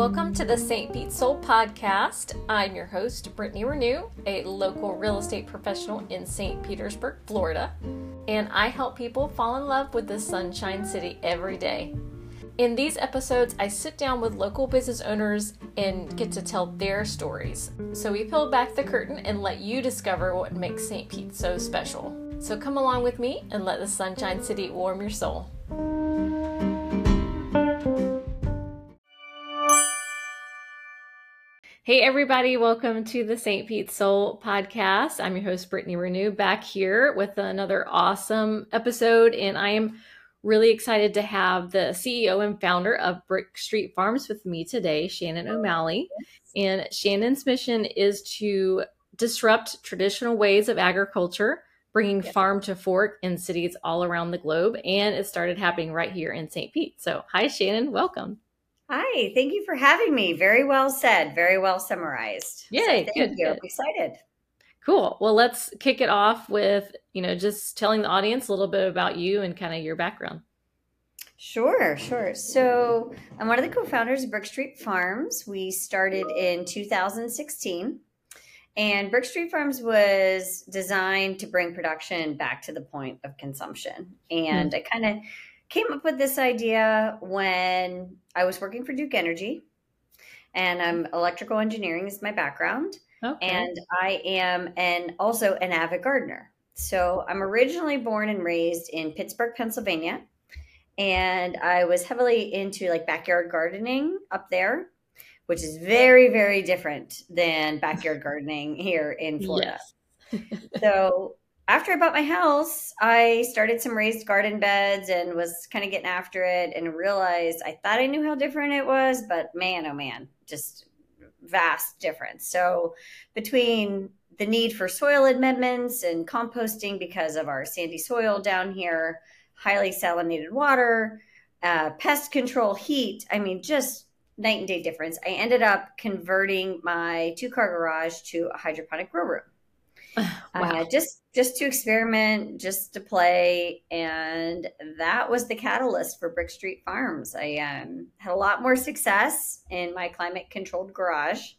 Welcome to the St. Pete Soul Podcast. I'm your host, Brittany Renew, a local real estate professional in St. Petersburg, Florida, and I help people fall in love with the Sunshine City every day. In these episodes, I sit down with local business owners and get to tell their stories. So we peel back the curtain and let you discover what makes St. Pete so special. So come along with me and let the Sunshine City warm your soul. Hey, everybody, welcome to the St. Pete Soul podcast. I'm your host, Brittany Renew, back here with another awesome episode. And I am really excited to have the CEO and founder of Brick Street Farms with me today, Shannon O'Malley. And Shannon's mission is to disrupt traditional ways of agriculture, bringing farm to fork in cities all around the globe. And it started happening right here in St. Pete. So, hi, Shannon. Welcome. Hi, thank you for having me. Very well said, very well summarized. Yay, so thank good, you. good. I'm excited. Cool. Well, let's kick it off with, you know, just telling the audience a little bit about you and kind of your background. Sure, sure. So I'm one of the co-founders of Brick Street Farms. We started in 2016. And Brick Street Farms was designed to bring production back to the point of consumption. And mm. I kind of came up with this idea when I was working for Duke Energy, and I'm electrical engineering is my background, okay. and I am an also an avid gardener. So I'm originally born and raised in Pittsburgh, Pennsylvania, and I was heavily into like backyard gardening up there, which is very very different than backyard gardening here in Florida. Yes. so after I bought my house, I started some raised garden beds and was kind of getting after it and realized I thought I knew how different it was, but man, oh man, just vast difference. So between the need for soil amendments and composting because of our sandy soil down here, highly salinated water, uh, pest control, heat, I mean, just night and day difference. I ended up converting my two car garage to a hydroponic grow room. wow. Uh, just just to experiment, just to play, and that was the catalyst for Brick Street Farms. I um, had a lot more success in my climate controlled garage.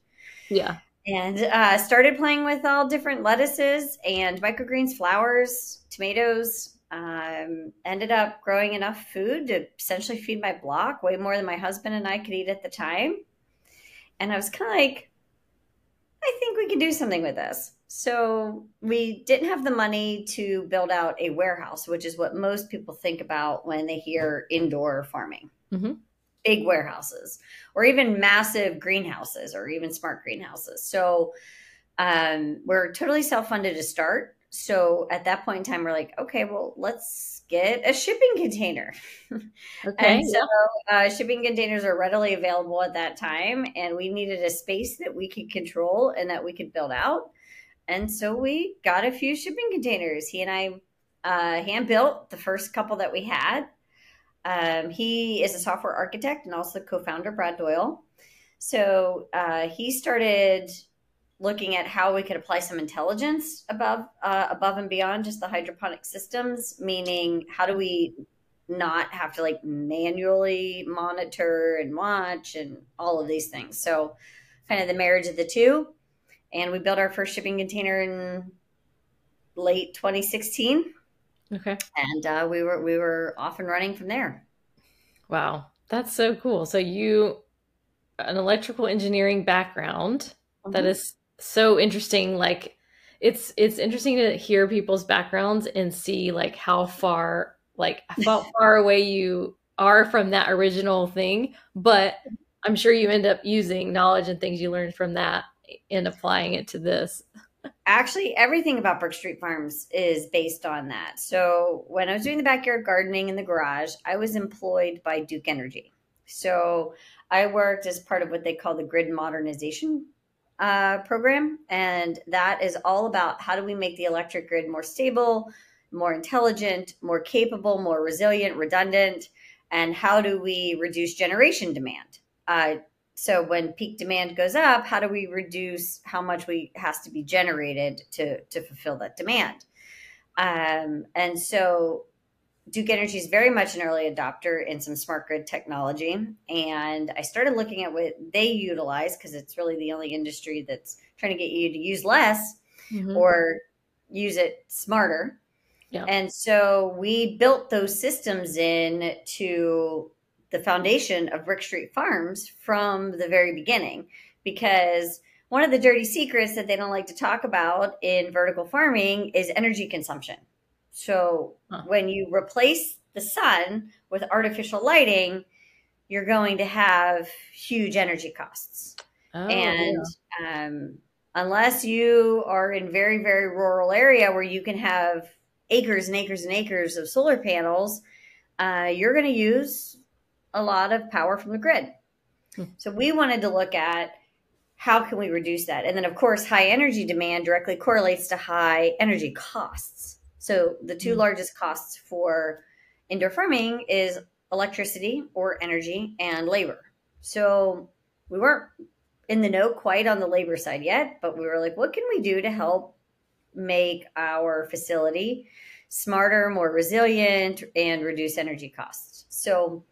Yeah, and uh, started playing with all different lettuces and microgreens, flowers, tomatoes. Um, ended up growing enough food to essentially feed my block, way more than my husband and I could eat at the time. And I was kind of like, I think we can do something with this. So we didn't have the money to build out a warehouse, which is what most people think about when they hear indoor farming. Mm-hmm. Big warehouses, or even massive greenhouses, or even smart greenhouses. So um, we're totally self funded to start. So at that point in time, we're like, okay, well, let's get a shipping container. Okay. and so uh, shipping containers are readily available at that time, and we needed a space that we could control and that we could build out. And so we got a few shipping containers. He and I uh, hand built the first couple that we had. Um, he is a software architect and also co-founder Brad Doyle. So uh, he started looking at how we could apply some intelligence above uh, above and beyond just the hydroponic systems. Meaning, how do we not have to like manually monitor and watch and all of these things? So, kind of the marriage of the two and we built our first shipping container in late 2016. Okay. And uh, we were we were off and running from there. Wow, that's so cool. So you an electrical engineering background mm-hmm. that is so interesting like it's it's interesting to hear people's backgrounds and see like how far like how far away you are from that original thing but i'm sure you end up using knowledge and things you learned from that in applying it to this? Actually, everything about Brick Street Farms is based on that. So, when I was doing the backyard gardening in the garage, I was employed by Duke Energy. So, I worked as part of what they call the grid modernization uh, program. And that is all about how do we make the electric grid more stable, more intelligent, more capable, more resilient, redundant, and how do we reduce generation demand? Uh, so when peak demand goes up how do we reduce how much we has to be generated to to fulfill that demand um, and so Duke Energy is very much an early adopter in some smart grid technology. And I started looking at what they utilize because it's really the only industry that's trying to get you to use less mm-hmm. or use it smarter. Yeah. And so we built those systems in to the foundation of Brick Street Farms from the very beginning because one of the dirty secrets that they don't like to talk about in vertical farming is energy consumption. So huh. when you replace the sun with artificial lighting, you're going to have huge energy costs. Oh, and yeah. um, unless you are in very, very rural area where you can have acres and acres and acres of solar panels, uh, you're going to use a lot of power from the grid. Hmm. So we wanted to look at how can we reduce that? And then of course, high energy demand directly correlates to high energy costs. So the 2 mm-hmm. largest costs for indoor farming is electricity or energy and labor. So we weren't in the know quite on the labor side yet, but we were like, what can we do to help make our facility smarter, more resilient, and reduce energy costs? So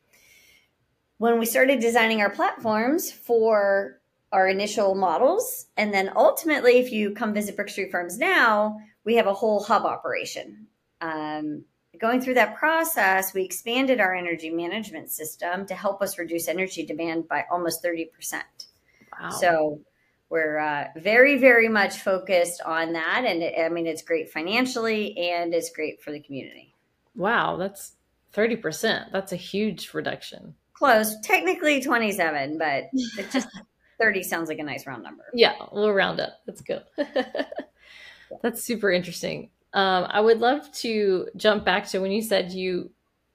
when we started designing our platforms for our initial models, and then ultimately, if you come visit Brick Street Farms now, we have a whole hub operation. Um, going through that process, we expanded our energy management system to help us reduce energy demand by almost 30%. Wow. So we're uh, very, very much focused on that. And it, I mean, it's great financially and it's great for the community. Wow, that's 30%. That's a huge reduction. Close. Technically 27, but it just 30 sounds like a nice round number. Yeah, we'll round up. That's good. That's super interesting. Um, I would love to jump back to when you said you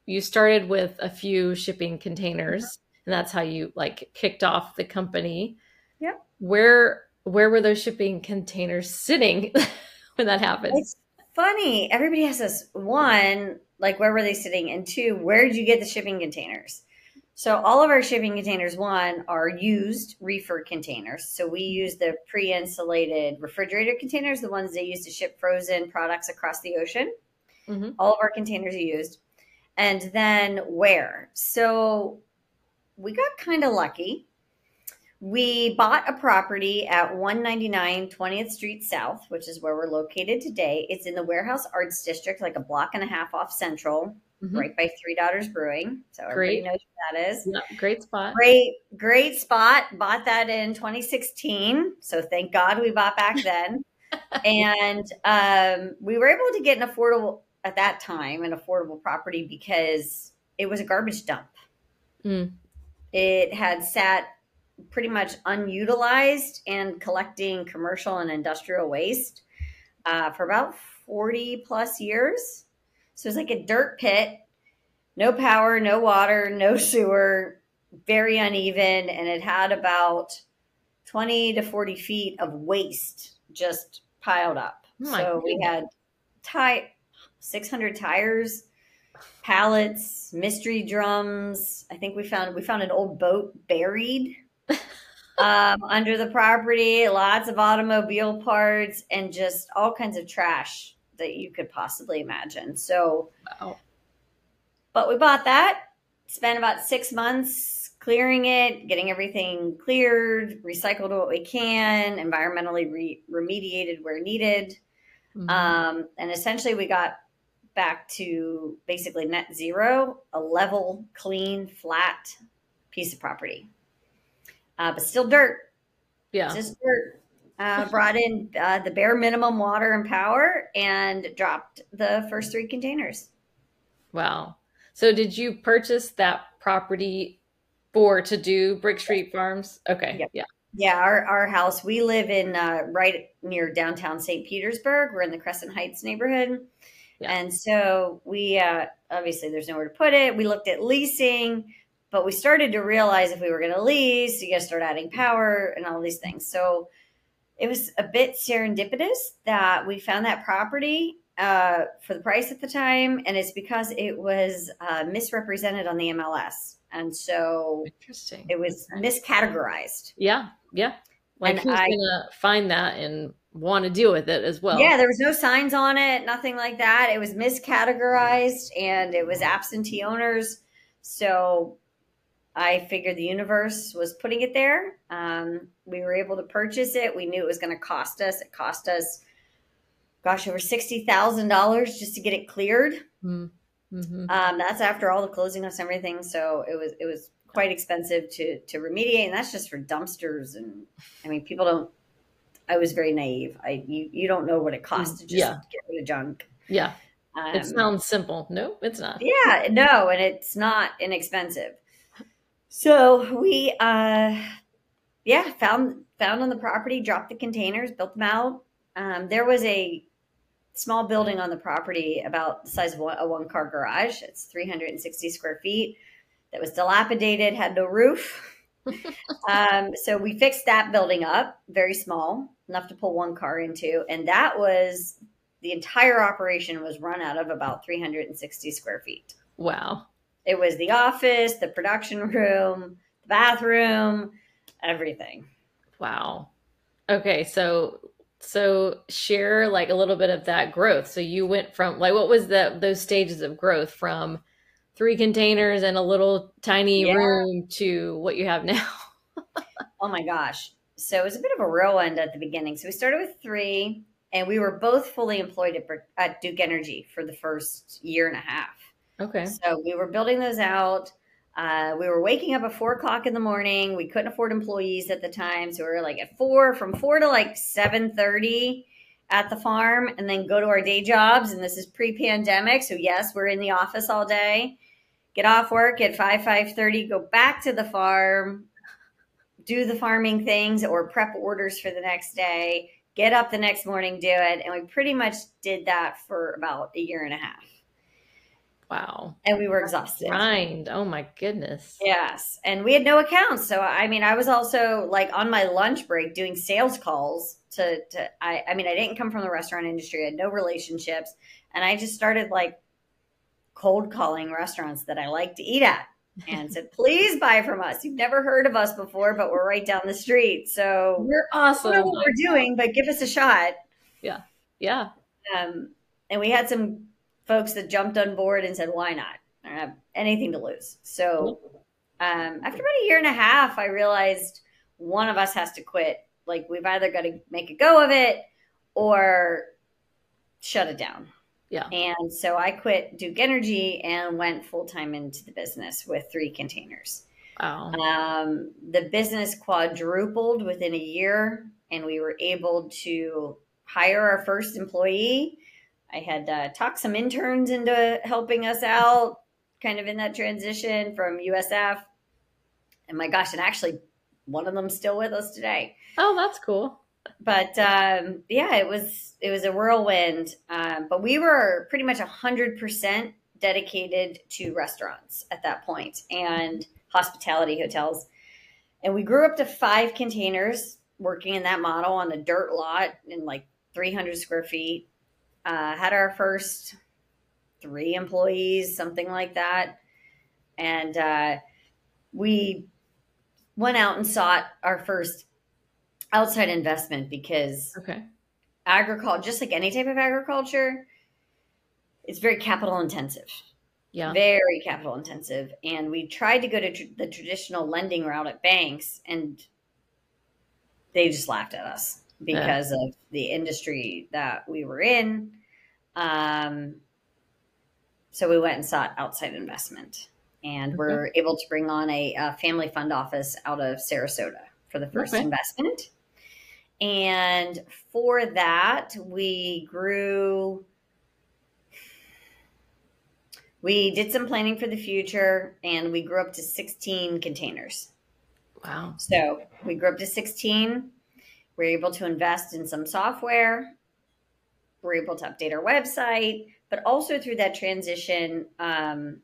you started with a few shipping containers, and that's how you like kicked off the company. Yeah. Where where were those shipping containers sitting when that happened? It's funny. Everybody has this one, like where were they sitting? And two, where did you get the shipping containers? So all of our shipping containers, one, are used reefer containers. So we use the pre-insulated refrigerator containers, the ones they use to ship frozen products across the ocean. Mm-hmm. All of our containers are used. And then where? So we got kind of lucky. We bought a property at 199 20th Street South, which is where we're located today. It's in the Warehouse Arts District, like a block and a half off Central mm-hmm. right by Three Daughters Brewing. So everybody great. knows what that is. Yeah, great spot. Great, great spot. Bought that in 2016. So thank God we bought back then. and um, we were able to get an affordable at that time an affordable property because it was a garbage dump. Mm. It had sat pretty much unutilized and collecting commercial and industrial waste uh, for about 40 plus years. So it's like a dirt pit, no power, no water, no sewer, very uneven. And it had about 20 to 40 feet of waste just piled up. Oh so we had tie 600 tires, pallets, mystery drums. I think we found we found an old boat buried um, under the property. Lots of automobile parts and just all kinds of trash that you could possibly imagine. So, wow. but we bought that, spent about six months clearing it, getting everything cleared, recycled what we can, environmentally re- remediated where needed. Mm-hmm. Um, and essentially, we got back to basically net zero, a level, clean, flat piece of property. Uh, but still dirt. Yeah. Just dirt uh, brought in uh, the bare minimum water and power and dropped the first three containers. Wow. So did you purchase that property for to do Brick Street Farms? Okay. Yep. Yeah. Yeah, our, our house, we live in uh, right near downtown St. Petersburg. We're in the Crescent Heights neighborhood. Yeah. And so we, uh, obviously, there's nowhere to put it. We looked at leasing, but we started to realize if we were going to lease, you got to start adding power and all these things. So it was a bit serendipitous that we found that property uh, for the price at the time, and it's because it was uh, misrepresented on the MLS, and so interesting. It was miscategorized. Yeah, yeah. Like and who's I, gonna find that and want to deal with it as well. Yeah, there was no signs on it, nothing like that. It was miscategorized and it was absentee owners. So I figured the universe was putting it there. Um, we were able to purchase it. We knew it was going to cost us. It cost us, gosh, over sixty thousand dollars just to get it cleared. Mm-hmm. Um, that's after all the closing costs and everything. So it was it was quite expensive to to remediate, and that's just for dumpsters. And I mean, people don't. I was very naive. I you you don't know what it costs to just yeah. get rid of junk. Yeah, um, it sounds simple. No, it's not. Yeah, no, and it's not inexpensive. So we, uh, yeah, found found on the property, dropped the containers, built them out. Um, there was a small building on the property about the size of a one car garage. It's 360 square feet. That was dilapidated, had no roof. um, so we fixed that building up, very small, enough to pull one car into, and that was the entire operation was run out of about 360 square feet. Wow. It was the office, the production room, the bathroom, everything. Wow. Okay, so so share like a little bit of that growth. So you went from like what was the those stages of growth from three containers and a little tiny yeah. room to what you have now? oh my gosh. So it was a bit of a whirlwind at the beginning. So we started with three, and we were both fully employed at, at Duke Energy for the first year and a half. Okay. So we were building those out. Uh, we were waking up at four o'clock in the morning. We couldn't afford employees at the time, so we were like at four, from four to like seven thirty at the farm, and then go to our day jobs. And this is pre-pandemic, so yes, we're in the office all day. Get off work at five five thirty. Go back to the farm, do the farming things, or prep orders for the next day. Get up the next morning, do it, and we pretty much did that for about a year and a half. Wow. And we were exhausted. Grind. Oh my goodness. Yes. And we had no accounts. So I mean I was also like on my lunch break doing sales calls to to I I mean I didn't come from the restaurant industry. I had no relationships. And I just started like cold calling restaurants that I like to eat at and said, please buy from us. You've never heard of us before, but we're right down the street. So we're awesome. I don't know what we're doing, but give us a shot. Yeah. Yeah. Um, and we had some folks that jumped on board and said, why not? I don't have anything to lose. So um, after about a year and a half, I realized one of us has to quit. Like we've either got to make a go of it or shut it down. Yeah. And so I quit Duke Energy and went full time into the business with three containers. Wow. Um, the business quadrupled within a year, and we were able to hire our first employee I had uh, talked some interns into helping us out, kind of in that transition from USF. And my gosh, and actually, one of them's still with us today. Oh, that's cool. But um, yeah, it was it was a whirlwind. Um, but we were pretty much hundred percent dedicated to restaurants at that point and hospitality hotels. And we grew up to five containers working in that model on a dirt lot in like 300 square feet uh, had our first three employees, something like that. And uh, we went out and sought our first outside investment because okay. agriculture, just like any type of agriculture, it's very capital intensive. Yeah. Very capital intensive. And we tried to go to tr- the traditional lending route at banks and they just laughed at us because yeah. of the industry that we were in. Um, so we went and sought outside investment, and okay. we're able to bring on a, a, family fund office out of Sarasota for the first okay. investment. And for that, we grew. We did some planning for the future, and we grew up to 16 containers. Wow! So we grew up to 16 we're able to invest in some software. We're able to update our website, but also through that transition, um,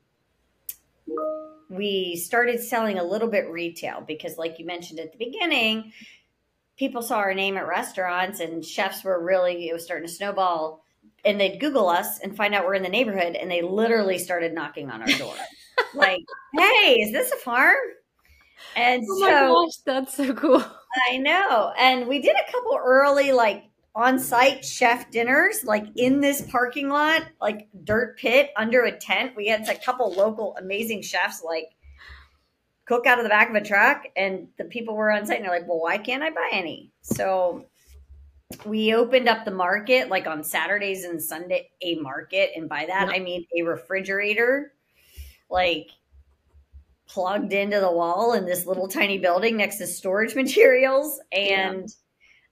we started selling a little bit retail because, like you mentioned at the beginning, people saw our name at restaurants and chefs were really, it was starting to snowball. And they'd Google us and find out we're in the neighborhood, and they literally started knocking on our door. like, hey, is this a farm? And oh so, gosh, that's so cool. I know. And we did a couple early like on-site chef dinners like in this parking lot like dirt pit under a tent. We had a couple local amazing chefs like cook out of the back of a truck and the people were on site and they're like well why can't i buy any? So we opened up the market like on saturdays and sunday a market. And by that i mean a refrigerator. Like plugged into the wall in this little tiny building next to storage materials and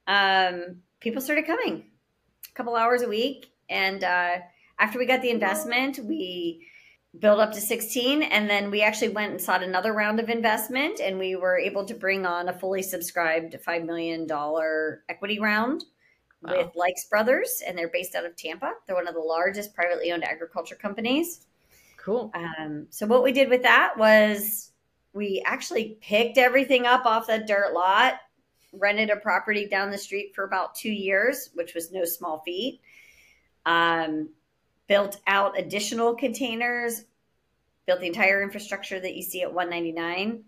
yeah. um people started coming a couple hours a week. And uh, after we got the investment, we built up to 16 and then we actually went and sought another round of investment and we were able to bring on a fully subscribed $5 million equity round wow. with Lykes Brothers and they're based out of tampa they're one of the largest privately owned agriculture companies cool um, so what we did with that was we actually picked everything up off that dirt lot rented a property down the street for about two years, which was no small feat. Um, built out additional containers, built the entire infrastructure that you see at 199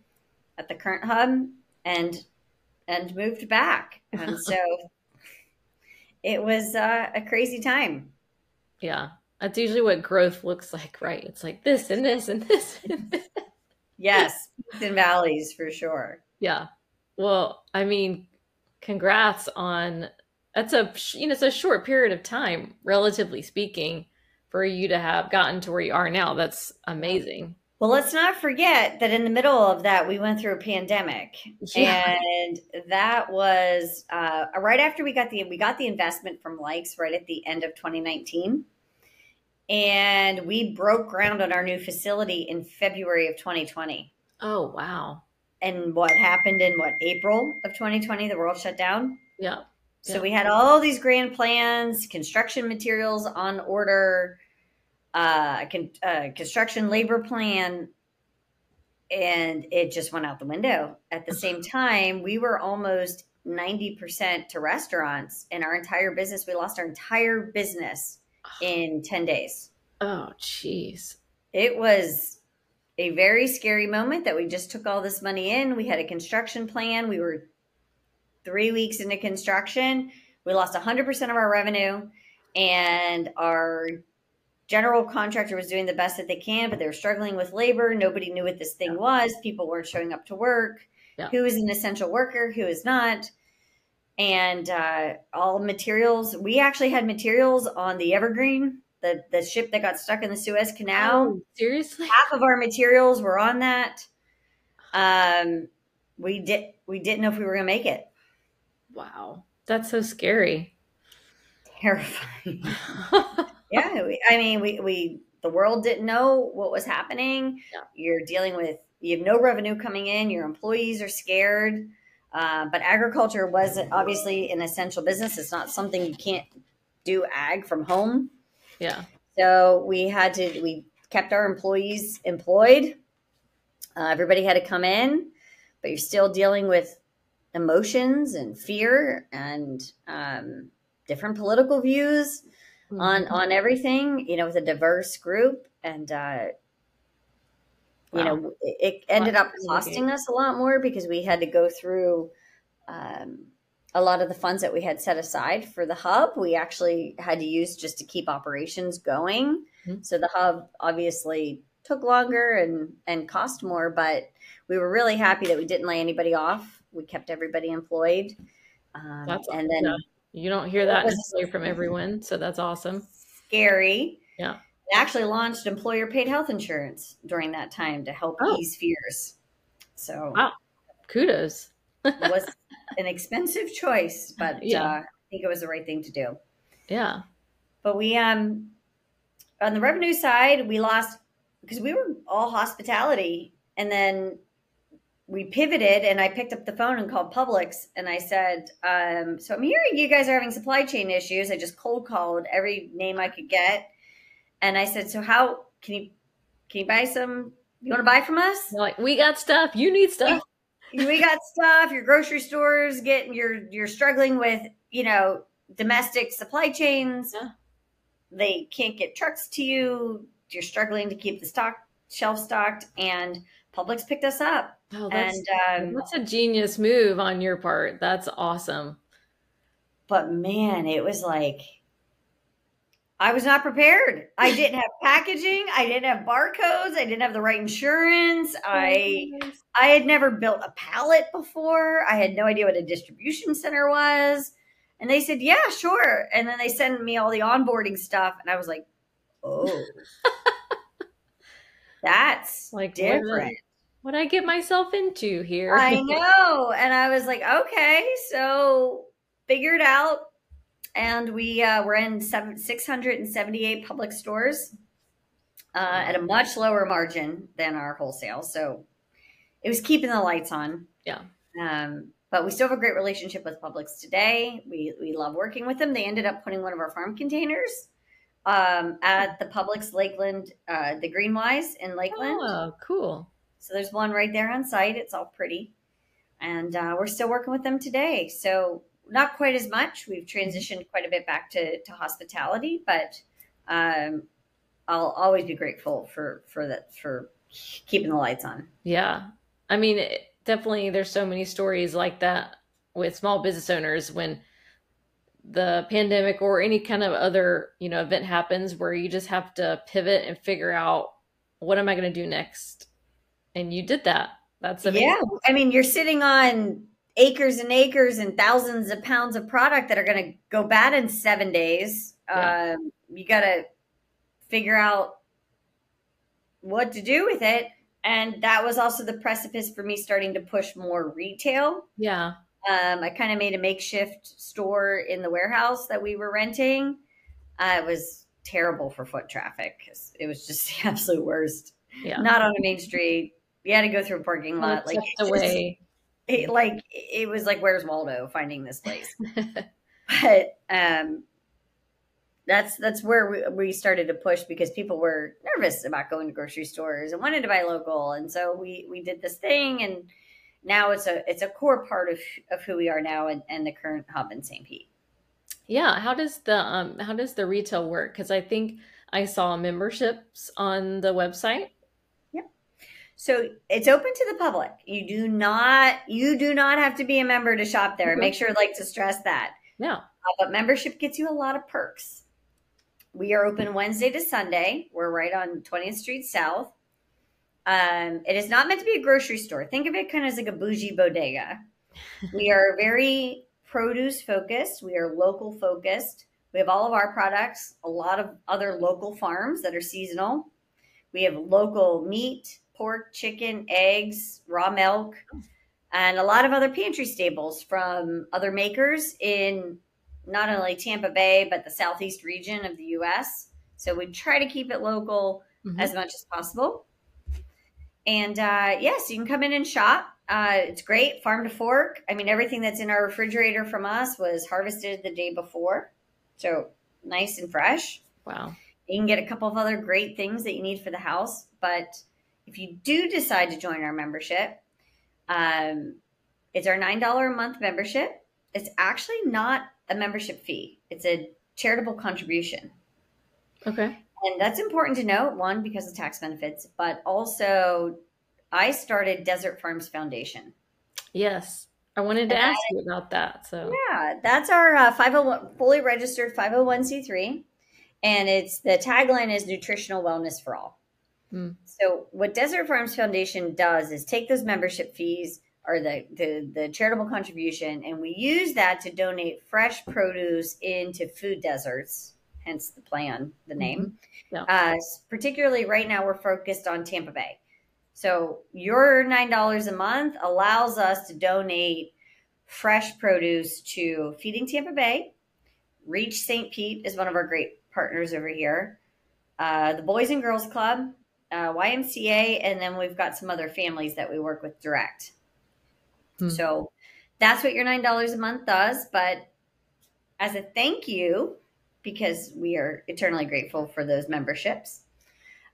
at the current hub, and and moved back. And so it was uh, a crazy time. Yeah, that's usually what growth looks like, right? It's like this and this and this. And this. yes, and valleys for sure. Yeah, well, I mean, congrats on that's a you know it's a short period of time, relatively speaking, for you to have gotten to where you are now. That's amazing. Well, let's not forget that in the middle of that, we went through a pandemic, yeah. and that was uh, right after we got the we got the investment from Lykes right at the end of 2019, and we broke ground on our new facility in February of 2020. Oh wow! and what happened in what April of 2020, the world shut down. Yeah. So yeah. we had all these grand plans, construction materials on order, uh, con- uh, construction labor plan, and it just went out the window. At the same time, we were almost 90% to restaurants in our entire business. We lost our entire business in 10 days. Oh, jeez. It was a very scary moment that we just took all this money in. We had a construction plan. We were three weeks into construction. We lost 100% of our revenue, and our general contractor was doing the best that they can, but they were struggling with labor. Nobody knew what this thing was. People weren't showing up to work. Yeah. Who is an essential worker? Who is not? And uh, all materials. We actually had materials on the Evergreen the the ship that got stuck in the Suez Canal. Oh, seriously, half of our materials were on that. Um, we did we didn't know if we were going to make it. Wow, that's so scary. Terrifying. yeah, we, I mean, we we the world didn't know what was happening. Yeah. You're dealing with you have no revenue coming in. Your employees are scared. Uh, but agriculture was obviously an essential business. It's not something you can't do ag from home. Yeah. So we had to, we kept our employees employed. Uh, everybody had to come in, but you're still dealing with emotions and fear and um, different political views mm-hmm. on on everything. You know, with a diverse group, and uh, wow. you know, it, it ended up costing us a lot more because we had to go through. Um, a lot of the funds that we had set aside for the hub, we actually had to use just to keep operations going. Mm-hmm. So the hub obviously took longer and and cost more, but we were really happy that we didn't lay anybody off. We kept everybody employed. Um, that's and then yeah. you don't hear that necessarily from everyone, so that's awesome. Scary. Yeah. We actually launched employer paid health insurance during that time to help oh. ease fears. So wow, kudos. was an expensive choice, but yeah. uh, I think it was the right thing to do. Yeah. But we um on the revenue side, we lost because we were all hospitality and then we pivoted and I picked up the phone and called Publix and I said, um, so I'm hearing you guys are having supply chain issues. I just cold called every name I could get. And I said, so how can you can you buy some you want to buy from us? like, we got stuff. You need stuff we got stuff. Your grocery stores getting you're you're struggling with you know domestic supply chains. Yeah. They can't get trucks to you. You're struggling to keep the stock shelf stocked, and Publix picked us up. Oh, that's, and um, that's a genius move on your part. That's awesome. but man, it was like I was not prepared. I didn't have packaging. I didn't have barcodes. I didn't have the right insurance. Oh I I had never built a pallet before. I had no idea what a distribution center was. And they said, "Yeah, sure." And then they sent me all the onboarding stuff, and I was like, "Oh, that's Like, what different." What I get myself into here? I know. And I was like, okay, so figured out. And we uh, were in seven, 678 Publix stores uh, at a much lower margin than our wholesale. So it was keeping the lights on. Yeah. Um, but we still have a great relationship with Publix today. We, we love working with them. They ended up putting one of our farm containers um, at the Publix Lakeland, uh, the Greenwise in Lakeland. Oh, cool. So there's one right there on site. It's all pretty. And uh, we're still working with them today. So not quite as much. We've transitioned quite a bit back to, to hospitality, but um, I'll always be grateful for for that for keeping the lights on. Yeah. I mean, it, definitely there's so many stories like that with small business owners when the pandemic or any kind of other, you know, event happens where you just have to pivot and figure out what am I going to do next? And you did that. That's amazing. Yeah, I mean, you're sitting on acres and acres and thousands of pounds of product that are going to go bad in seven days. Yeah. Um, you got to figure out what to do with it. And that was also the precipice for me starting to push more retail. Yeah. Um, I kind of made a makeshift store in the warehouse that we were renting. Uh, it was terrible for foot traffic it was just the absolute worst. Yeah. Not on a main street. You had to go through a parking lot. Like Tucked it just- away. It, like it was like where's Waldo finding this place? but um, that's that's where we, we started to push because people were nervous about going to grocery stores and wanted to buy local, and so we we did this thing, and now it's a it's a core part of of who we are now and, and the current hub in St. Pete. Yeah, how does the um how does the retail work? Because I think I saw memberships on the website. So it's open to the public. You do not you do not have to be a member to shop there. Okay. Make sure like to stress that. No. Uh, but membership gets you a lot of perks. We are open Wednesday to Sunday. We're right on 20th Street South. Um, it is not meant to be a grocery store. Think of it kind of as like a bougie bodega. we are very produce focused. We are local focused. We have all of our products, a lot of other local farms that are seasonal. We have local meat, pork, chicken, eggs, raw milk, and a lot of other pantry staples from other makers in not only Tampa Bay, but the southeast region of the US. So we try to keep it local Mhm. as much as possible. And uh, yes, you can come in and shop. Uh, it's great, farm to fork. I mean, everything that's in our refrigerator from us was harvested the day before. So nice and fresh. Wow. You can get a couple of other great things that you need for the house. But if you do decide to join our membership, um, it's our $9 a month membership. It's actually not a membership fee, it's a charitable contribution. Okay. And that's important to note, one, because of tax benefits, but also I started Desert Farms Foundation. Yes. I wanted to And ask you about that. So Yeah, that's our uh, 501 fully registered 501c3 and it's the tagline is nutritional wellness for all. Hmm. So what Desert Farms Foundation does is take those membership fees or the, the the charitable contribution and we use that to donate fresh produce into food deserts, hence the plan, the name. Yeah. Uh, particularly right now we're focused on Tampa Bay. So your $9 a month allows us to donate fresh produce to Feeding Tampa Bay. Reach St. Pete is one of our great partners over here. Uh, the Boys and Girls Club, uh, YMCA, and then we've got some other families that we work with direct. Hmm. So that's what your $9 a month does. But as a thank you, because we are eternally grateful for those memberships,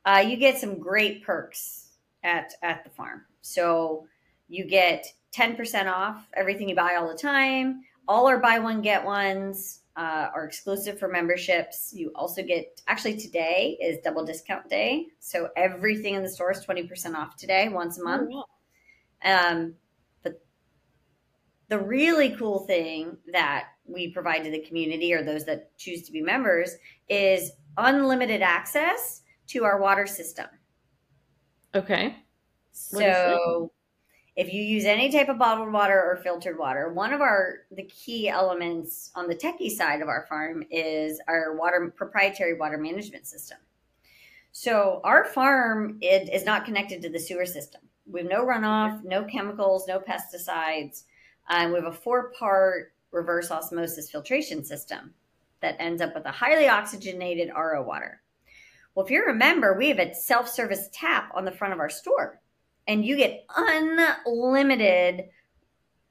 uh, you get some great perks at, at the farm. So you get 10% off everything you buy all the time. All our buy one, get ones uh, are exclusive for memberships. You also get, actually, today is double discount day. So everything in the store is 20% off today, once a month. Oh, Um, but the really cool thing that we provide to the community or those that choose to be members is unlimited access to our water system. Okay. So if you use any type of bottled water or filtered water, one of our the key elements on the techie side of our farm is our water proprietary water management system. So our farm it is not connected to the sewer system. We have no runoff, no chemicals, no pesticides. Um, we have a four part reverse osmosis filtration system that ends up with a highly oxygenated RO water. Well, if you remember, we have a self service tap on the front of our store, and you get unlimited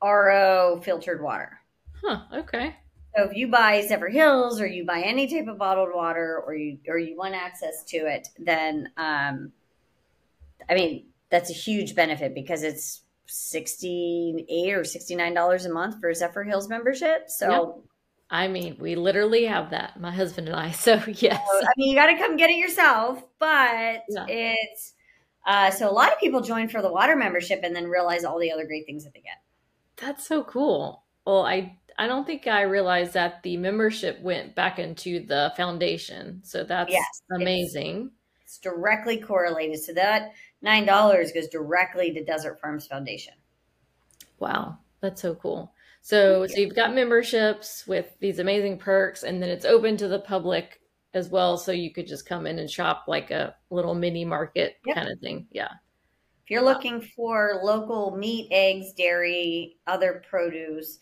RO filtered water. Huh, okay. So if you buy Zephyrhills or you buy any type of bottled water or you or you want access to it, then um, I mean that's a huge benefit because it's sixty eight or sixty nine dollars a month for a Zephyrhills membership. So Yep. I mean, we literally have that, my husband and I. So yes. I mean, you got to come get it yourself, but Yeah. it's uh, so a lot of people join for the water membership and then realize all the other great things that they get. That's so cool. Well, I I don't think I realized that the membership went back into the foundation. So that's Yes, amazing. It's directly correlated. So that nine dollars goes directly to Desert Farms Foundation. Wow, that's so cool. So so you've got memberships with these amazing perks and then it's open to the public as well so you could just come in and shop like a little mini market Yep. kind of thing. Yeah. If you're looking for local meat, eggs, dairy, other produce,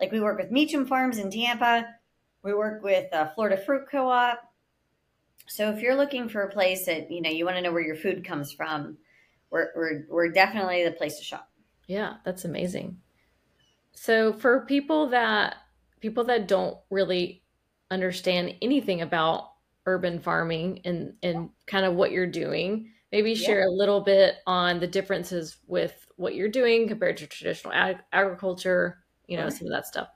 like we work with Meacham Farms in Tampa, we work with uh, Florida Fruit Co-op. So if you're looking for a place that you know you want to know where your food comes from, we're we're, we're definitely the place to shop. Yeah, that's amazing. So for people that people that don't really understand anything about urban farming and and kind of what you're doing, maybe Yeah. share a little bit on the differences with what you're doing compared to traditional ag- agriculture, you know, Sure. some of that stuff.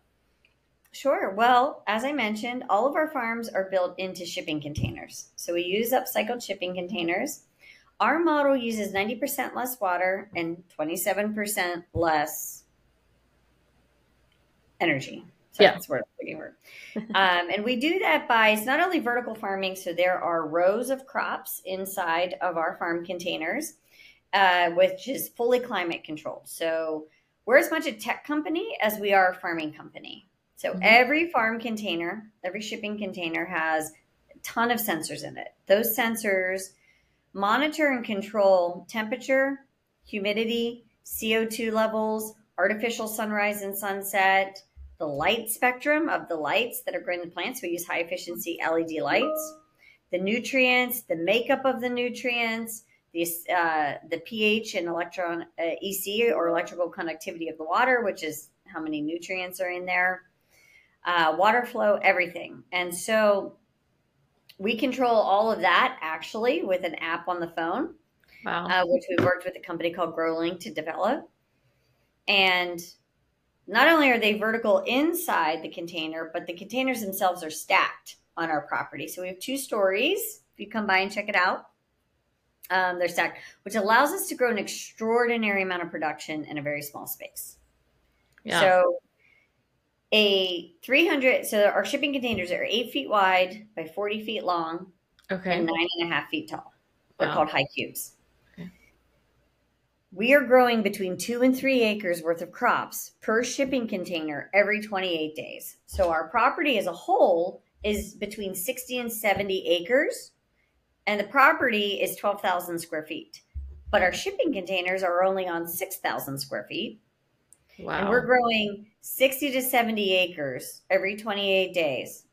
Sure. Well, as I mentioned, all of our farms are built into shipping containers. So we use upcycled shipping containers. Our model uses 90% less water and 27% less energy. So Yeah. that's where I'm looking for. um, and we do that by it's not only vertical farming, so there are rows of crops inside of our farm containers, uh, which is fully climate controlled. So we're as much a tech company as we are a farming company. So Mhm. every farm container, every shipping container has a ton of sensors in it. Those sensors monitor and control temperature, humidity, CO2 levels, artificial sunrise and sunset, the light spectrum of the lights that are growing the plants. We use high efficiency LED lights, the nutrients, the makeup of the nutrients, the, uh, the pH and electron uh, EC or electrical conductivity of the water, which is how many nutrients are in there, uh, water flow, everything. And so we control all of that actually with an app on the phone Wow. uh, which we worked with a company called GrowLink to develop. And not only are they vertical inside the container, but the containers themselves are stacked on our property. So we have two stories. If you come by and check it out, um, they're stacked, which allows us to grow an extraordinary amount of production in a very small space. yeah. So a 300, so our shipping containers are eight feet wide by 40 feet long okay. and nine and a half feet tall. They're Wow. called high cubes. We are growing between two and three acres worth of crops per shipping container every 28 days. So our property as a whole is between 60 and 70 acres, and the property is 12,000 square feet. But our shipping containers are only on 6,000 square feet, Wow. and we're growing 60 to 70 acres every 28 days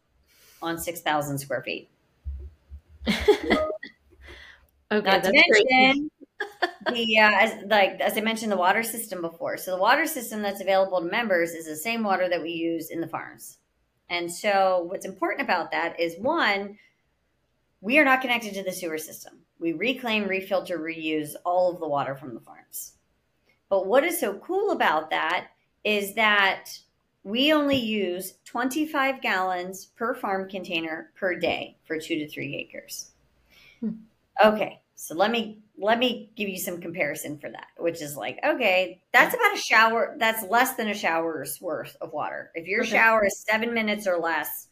on 6,000 square feet. okay, Not to that's great. mention the uh, as like as I mentioned the water system before. So the water system that's available to members is the same water that we use in the farms. And so what's important about that is one, we are not connected to the sewer system. We reclaim, refilter, reuse all of the water from the farms. But what is so cool about that is that we only use 25 gallons per farm container per day for two to three acres. Hmm. Okay, so let me let me give you some comparison for that, which is like, okay, that's about a shower. That's less than a shower's worth of water. If your okay. shower is seven minutes or less,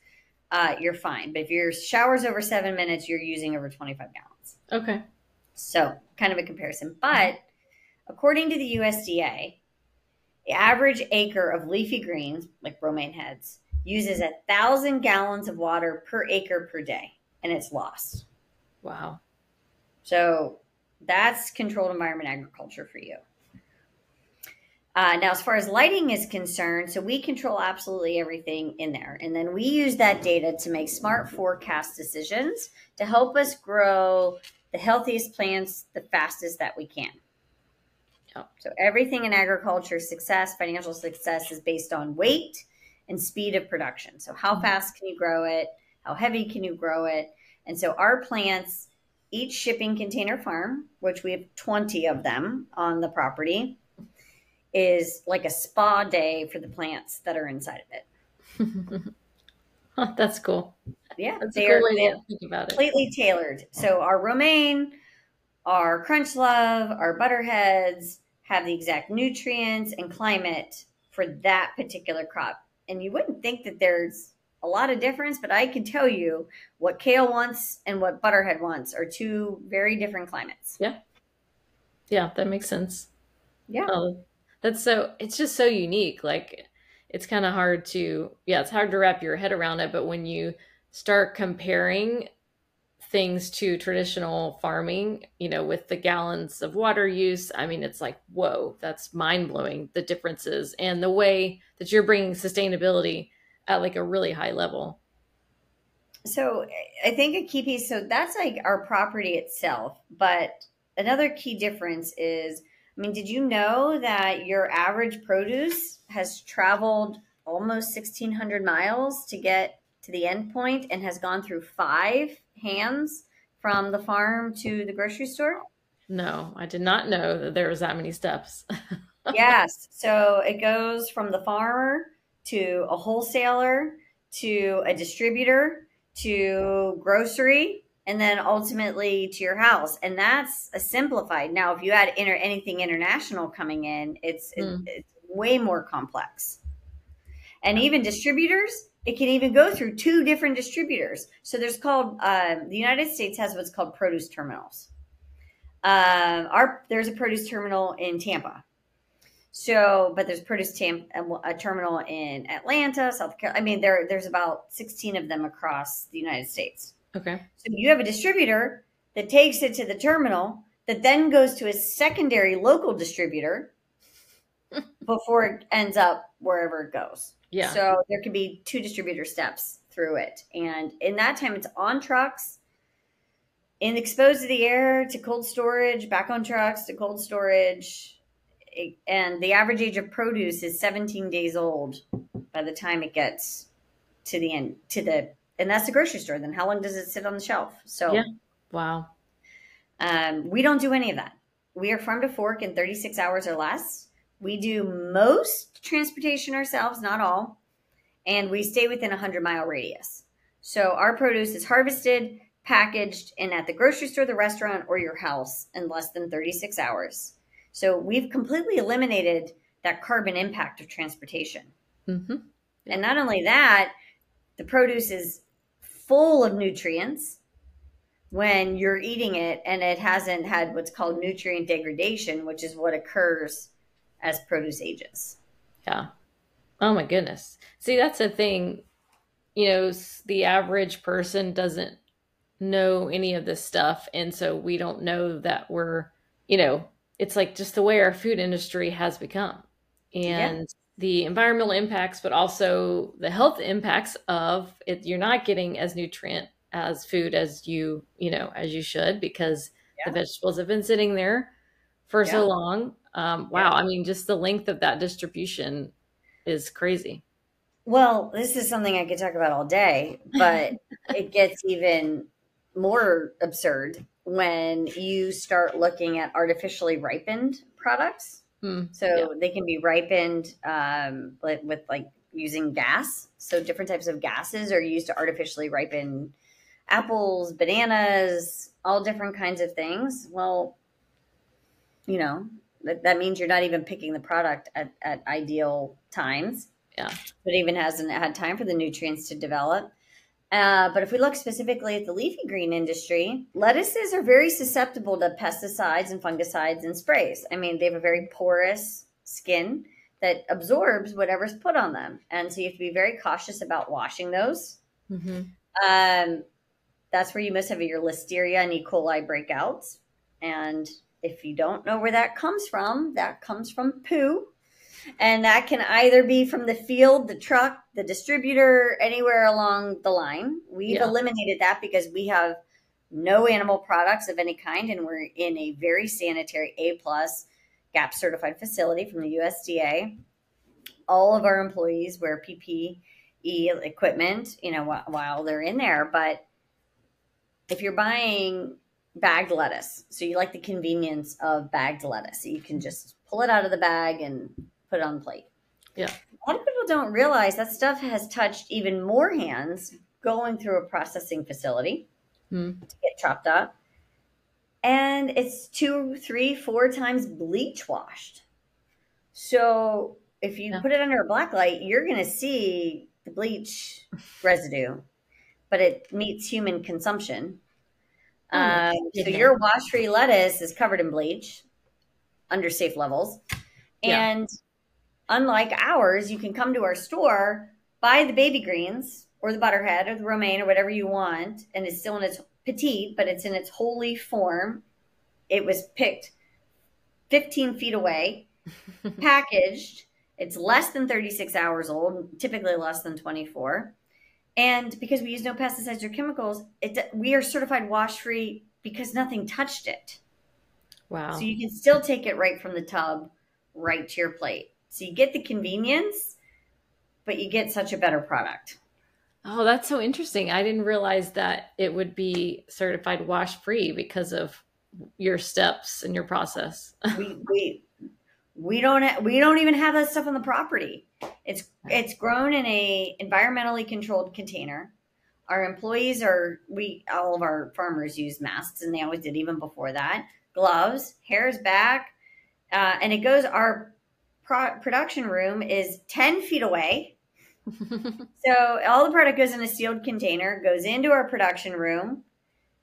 uh, you're fine. But if your shower's over seven minutes, you're using over 25 gallons. Okay. So, kind of a comparison. But according to the USDA, the average acre of leafy greens, like romaine heads, uses a thousand gallons of water per acre per day, and it's lost. Wow. So that's controlled environment agriculture for you. Uh, now, as far as lighting is concerned, so we control absolutely everything in there. And then we use that data to make smart forecast decisions to help us grow the healthiest plants the fastest that we can. Yep. So everything in agriculture success, financial success is based on weight and speed of production. So how mm-hmm. fast can you grow it? How heavy can you grow it? And so our plants, each shipping container farm, which we have 20 of them on the property, is like a spa day for the plants that are inside of it. oh, that's cool. Yeah, that's they cool are, way to think about it. Completely tailored. So our romaine, our crunch love, our butterheads have the exact nutrients and climate for that particular crop. And you wouldn't think that there's a lot of difference, but I can tell you what kale wants and what butterhead wants are two very different climates. Yeah. Yeah, that makes sense. Yeah. Oh, that's so it's just so unique like it's kind of hard to yeah it's hard to wrap your head around it but when you start comparing things to traditional farming you know with the gallons of water use i mean it's like whoa that's mind-blowing the differences and the way that you're bringing sustainability at like a really high level so i think a key piece so that's like our property itself but another key difference is I mean, did you know that your average produce has traveled almost 1,600 miles to get to the end point and has gone through five hands from the farm to the grocery store? No, I did not know that there was that many steps. yes. So it goes from the farmer to a wholesaler to a distributor to grocery and then ultimately to your house. And that's a simplified. Now if you add inter- anything international coming in it's, mm. it, it's way more complex. And even distributors it can even go through two different distributors. So there's called uh, the united states has what's called produce terminals. Um, our there's a produce terminal in tampa so, but there's produce tam- a, terminal in Atlanta, South Carolina. I mean, there there's about 16 of them across the United States. Okay. So you have a distributor that takes it to the terminal that then goes to a secondary local distributor before it ends up wherever it goes. Yeah. So there could be two distributor steps through it. And in that time, it's on trucks, in exposed to the air, to cold storage, back on trucks, to cold storage. And the average age of produce is 17 days old by the time it gets to the end, to the and that's the grocery store. Then how long does it sit on the shelf? So, yeah. wow. Um, we don't do any of that. We are farm to fork in 36 hours or less. We do most transportation ourselves, not all, and we stay within a 100 mile radius. So our produce is harvested, packaged, and at the grocery store, the restaurant, or your house in less than 36 hours. So we've completely eliminated that carbon impact of transportation. Mm-hmm. And not only that, the produce is full of nutrients when you're eating it and it hasn't had what's called nutrient degradation, which is what occurs as produce ages. Yeah. Oh my goodness. See, that's a thing. You know, the average person doesn't know any of this stuff. And so we don't know that we're, you know, it's like just the way our food industry has become. And yeah the environmental impacts, but also the health impacts of it. You're not getting as nutrient as food as you, you know, as you should because yeah. the vegetables have been sitting there for yeah. so long. Um, wow. I mean, just the length of that distribution is crazy. Well, this is something I could talk about all day, but it gets even more absurd when you start looking at artificially ripened products Hmm, so yeah. they can be ripened um, with like using gas. So different types of gases are used to artificially ripen apples, bananas, all different kinds of things. Well, you know, that, that means you're not even picking the product at, at ideal times. Yeah. It even hasn't had time for the nutrients to develop. Uh, but if we look specifically at the leafy green industry, lettuces are very susceptible to pesticides and fungicides and sprays. I mean, they have a very porous skin that absorbs whatever's put on them. And so you have to be very cautious about washing those. Mm-hmm. Um, that's where you must have your listeria and E. coli breakouts. And if you don't know where that comes from, that comes from poo. And that can either be from the field, the truck, the distributor, anywhere along the line. We've Yeah. eliminated that because we have no animal products of any kind, and we're in a very sanitary A plus GAP certified facility from the USDA. All of our employees wear PPE equipment, you know, while they're in there. But if you're buying bagged lettuce, so you like the convenience of bagged lettuce, so you can just pull it out of the bag and put it on the plate. Yeah. A lot of people don't realize that stuff has touched even more hands going through a processing facility Hmm. to get chopped up. And it's two, three, four times bleach washed. So if you Yeah. put it under a black light, you're going to see the bleach residue, but it meets human consumption. Oh, Um, so your wash free lettuce is covered in bleach under safe levels. Yeah. Unlike ours, you can come to our store, buy the baby greens or the butterhead or the romaine or whatever you want, and it's still in its petite, but it's in its holy form. It was picked 15 feet away, packaged. It's less than 36 hours old, typically less than 24. And because we use no pesticides or chemicals, it, we are certified wash free because nothing touched it. Wow. So you can still take it right from the tub right to your plate. So you get the convenience, but you get such a better product. Oh, that's so interesting. I didn't realize that it would be certified wash free because of your steps and your process. We we we don't ha- we don't even have that stuff on the property. It's it's grown in a environmentally controlled container. Our employees are we all of our farmers use masks, and they always did even before that. Gloves, hair's back, uh, and it goes. Our pro- production room is ten feet away. So all the product goes in a sealed container, goes into our production room.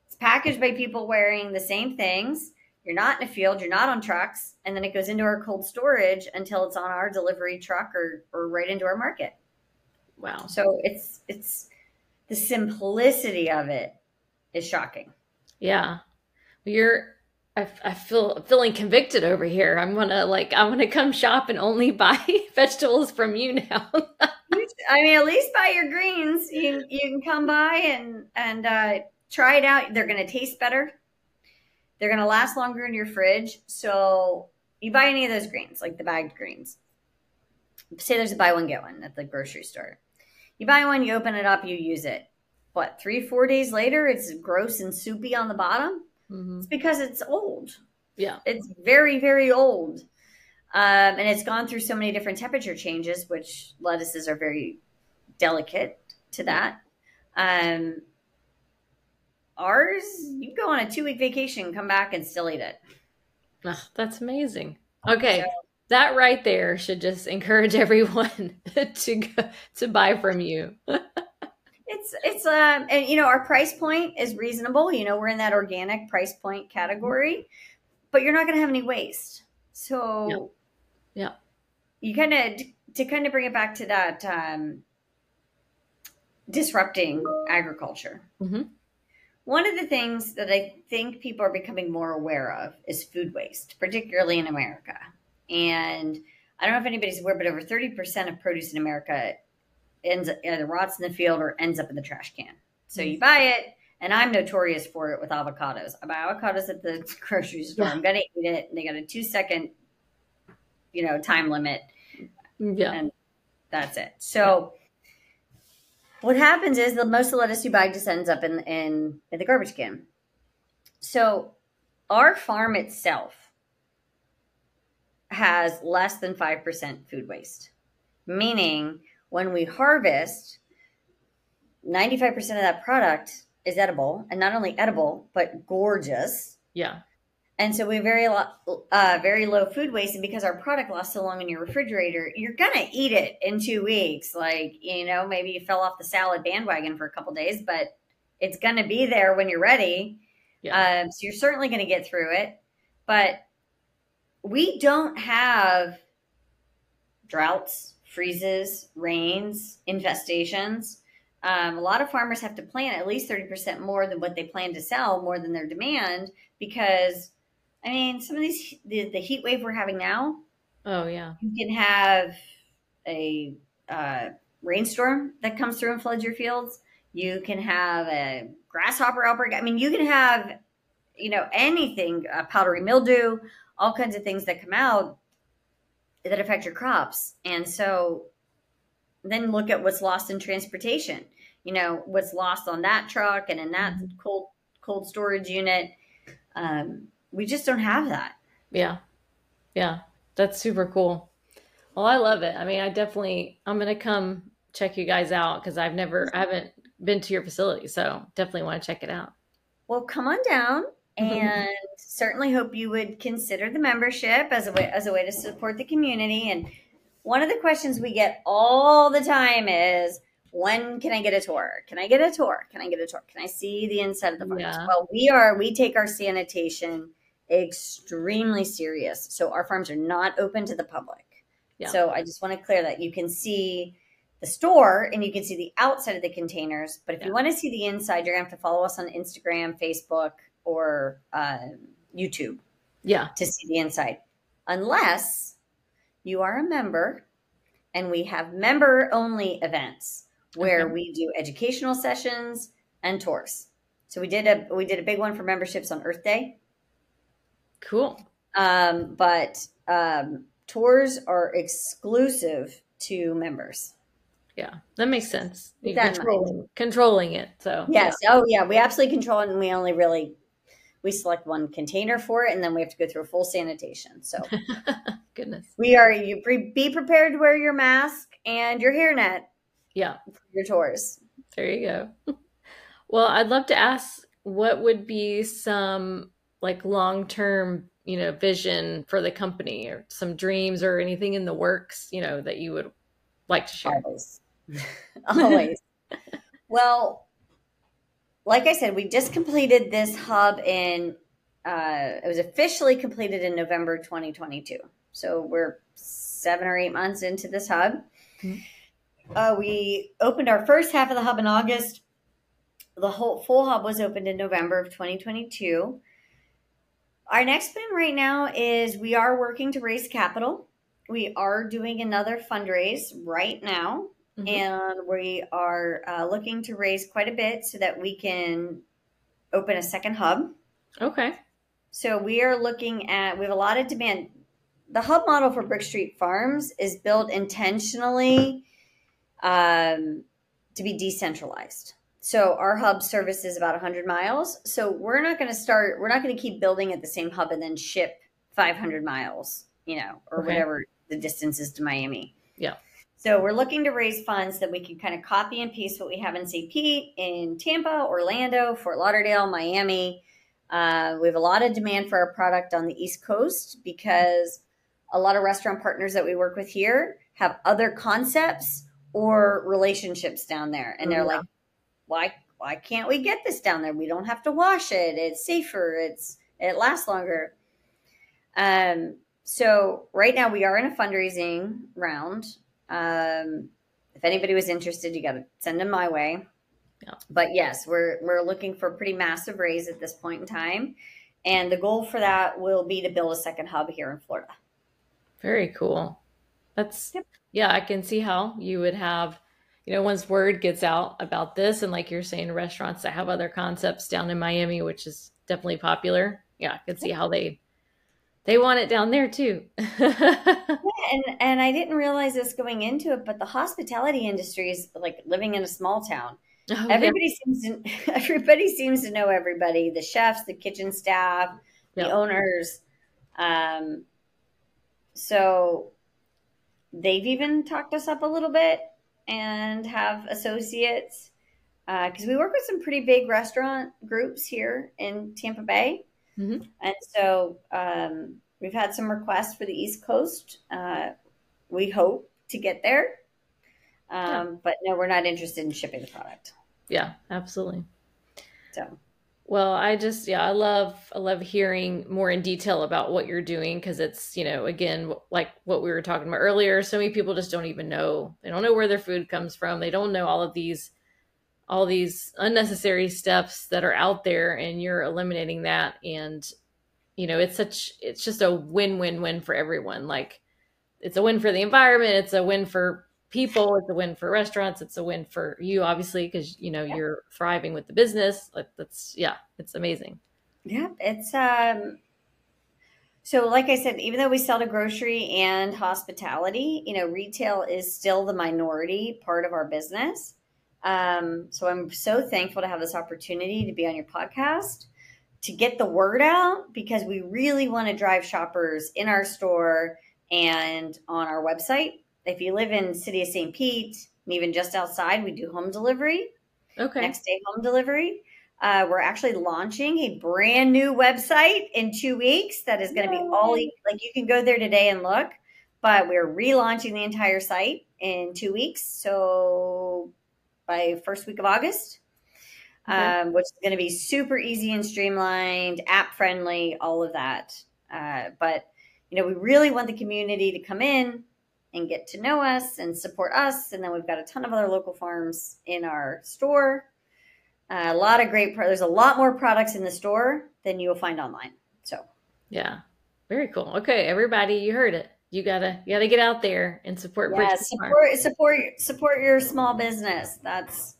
It's packaged by people wearing the same things. You're not in a field, you're not on trucks, and then it goes into our cold storage until it's on our delivery truck or, or right into our market. wow. So it's it's the simplicity of it is shocking. Yeah. You're I, I feel feeling convicted over here. I'm gonna like I'm gonna come shop and only buy vegetables from you now. I mean, at least buy your greens. You you can come by and and uh, try it out. They're to taste better. They're to last longer in your fridge. So you buy any of those greens, like the bagged greens. Say there's a buy one get one at the grocery store. You buy one, you open it up, you use it. What three four days later, it's gross and soupy on the bottom. It's because it's old Yeah. it's very very old um, and it's gone through so many different temperature changes which lettuces are very delicate to that um, ours you go on a two week vacation come back and still eat it Ugh, that's amazing. Okay. So- That right there should just encourage everyone to go, to buy from you. it's it's um and you know our price point is reasonable you know we're in that organic price point category but you're not going to have any waste so Yeah. Yeah. you kind of to kind of bring it back to that um disrupting agriculture Mhm. one of the things that i think people are becoming more aware of is food waste particularly in america and i don't know if anybody's aware but over 30% of produce in america ends either rots in the field or ends up in the trash can. So you mm. buy it, and I'm notorious for it with avocados. I buy avocados at the grocery store. Yeah. I'm gonna eat it. And they got a two second, you know, time limit. Mm, yeah. And that's it. So what happens is the most of the lettuce you buy just ends up in in, in the garbage can. So our farm itself has less than five percent food waste, meaning when we harvest, 95% of that product is edible and not only edible, but gorgeous. Yeah. and so we have very lo- uh, very low food waste. And because our product lasts so long in your refrigerator, you're gonna eat it in two weeks. Like you know, maybe you fell off the salad bandwagon for a couple days, but it's gonna be there when you're ready. Yeah. Um, so you're certainly gonna get through it. But we don't have droughts, freezes, rains, infestations. Um, a lot of farmers have to plant at least 30% more than what they plan to sell, more than their demand, because I mean, some of these, the, the heat wave we're having now, oh, yeah. you can have a uh, rainstorm that comes through and floods your fields. You can have a grasshopper outbreak. I mean, you can have, you know, anything, uh, powdery mildew, all kinds of things that come out that affect your crops. And so then look at what's lost in transportation. You know, what's lost on that truck and in that Mhm. cold cold storage unit. Um, we just don't have that. Yeah. Yeah. That's super cool. Well, I love it. I mean, I definitely, I'm going to come check you guys out because I've never, I haven't been to your facility. So definitely want to check it out. Well, come on down Mm-hmm. and certainly hope you would consider the membership as a way as a way to support the community. And one of the questions we get all the time is when can I get a tour? Can I get a tour? Can I get a tour? Can I see the inside of the farms? Yeah. Well, we are we take our sanitation extremely serious. So our farms are not open to the public. Yeah. So I just want to clear that you can see the store and you can see the outside of the containers. But if Yeah. you want to see the inside, you're gonna have to follow us on Instagram, Facebook, or uh, YouTube Yeah. to see the inside, unless you are a member and we have member only events where Okay. we do educational sessions and tours. So we did a we did a big one for memberships on Earth Day. Cool. Um, but um, tours are exclusive to members. Yeah. That makes sense. That controlling, controlling it. So, Yes. Oh, yeah. We absolutely control it, and we only really we select one container for it, and then we have to go through a full sanitation. So. Goodness. we are you pre- be prepared to wear your mask and your hairnet Yeah. for your tours. There you go. Well, I'd love to ask what would be some like long-term, you know, vision for the company or some dreams or anything in the works, you know, that you would like to share. Always, always. well, like I said, we just completed this hub in. Uh, it was officially completed in November 2022. So we're seven or eight months into this hub. Mhm. Uh, we opened our first half of the hub in August. The whole full hub was opened in November of 2022. Our next plan right now is we are working to raise capital. We are doing another fundraise right now, Mhm. and we are uh, looking to raise quite a bit so that we can open a second hub. Okay. So we are looking at we have a lot of demand. The hub model for Brick Street Farms is built intentionally um, to be decentralized. So our hub service is about 100 miles. So we're not going to start. We're not going to keep building at the same hub and then ship 500 miles, you know, or Okay. whatever the distance is to Miami. Yeah. So we're looking to raise funds that we can kind of copy and paste what we have in St. Pete, in Tampa, Orlando, Fort Lauderdale, Miami. Uh, we have a lot of demand for our product on the East Coast because a lot of restaurant partners that we work with here have other concepts or relationships down there, and they're Yeah. like, "Why? Why can't we get this down there? We don't have to wash it. It's safer. It's it lasts longer." Um, so right now we are in a fundraising round. Um, if anybody was interested, you got to send them my way. Yeah. But yes, we're we're looking for a pretty massive raise at this point in time, and the goal for that will be to build a second hub here in Florida. Very cool. That's Yep. yeah, I can see how you would have, you know, once word gets out about this and like you're saying, restaurants that have other concepts down in Miami, which is definitely popular. Yeah, I can see how they they want it down there too. And and I didn't realize this going into it, but the hospitality industry is like living in a small town. Oh, yeah. Everybody seems to everybody seems to know everybody, the chefs, the kitchen staff, the Yep. owners. Um, so they've even talked us up a little bit and have associates because we work with some pretty big restaurant groups here in Tampa Bay. Mm-hmm. And so um, we've had some requests for the East Coast. Uh, we hope to get there. Um, yeah. But no, we're not interested in shipping the product. Yeah, absolutely. So well, I just yeah, I love I love hearing more in detail about what you're doing because it's, you know, again, like what we were talking about earlier, so many people just don't even know. They don't know where their food comes from. They don't know all of these all these unnecessary steps that are out there and you're eliminating that. And you know, it's such it's just a win-win-win for everyone. Like it's a win for the environment, it's a win for people. It's a win for restaurants. It's a win for you obviously because you know yeah. you're thriving with the business. Like that's yeah it's amazing. Yeah it's um so like i said even though we sell to grocery and hospitality you know retail is still the minority part of our business um, so i'm so thankful to have this opportunity to be on your podcast to get the word out because we really want to drive shoppers in our store and on our website if you live in city of St. Pete and even just outside, we do home delivery. Okay. Next day home delivery. Uh, we're actually launching a brand new website in two weeks that is going to be all like you can go there today and look, but we're relaunching the entire site in two weeks. So by first week of August, okay. um, which is going to be super easy and streamlined, app friendly, all of that. Uh, but you know, we really want the community to come in, and get to know us and support us. And then we've got a ton of other local farms in our store. Uh, a lot of great, pro- there's a lot more products in the store than you'll find online. So, yeah, very cool. Okay, everybody, you heard it. You gotta, you gotta get out there and support. Yeah, support, support, support your small business. That's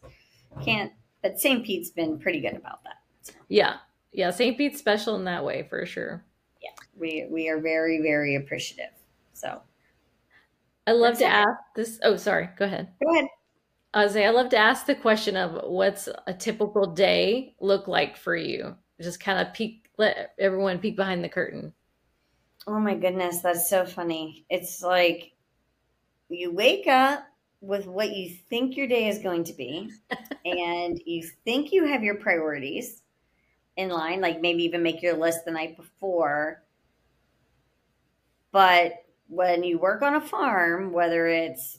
can't. But St. Pete's been pretty good about that. So. Yeah, yeah. St. Pete's special in that way for sure. Yeah, we we are very very appreciative. So I love to ask this. Oh, sorry. Go ahead. Go ahead. I say I love to ask the question of what's a typical day look like for you. Just kind of peek, let everyone peek behind the curtain. Oh my goodness, that's so funny. It's like you wake up with what you think your day is going to be, and you think you have your priorities in line, like maybe even make your list the night before. But when you work on a farm, whether it's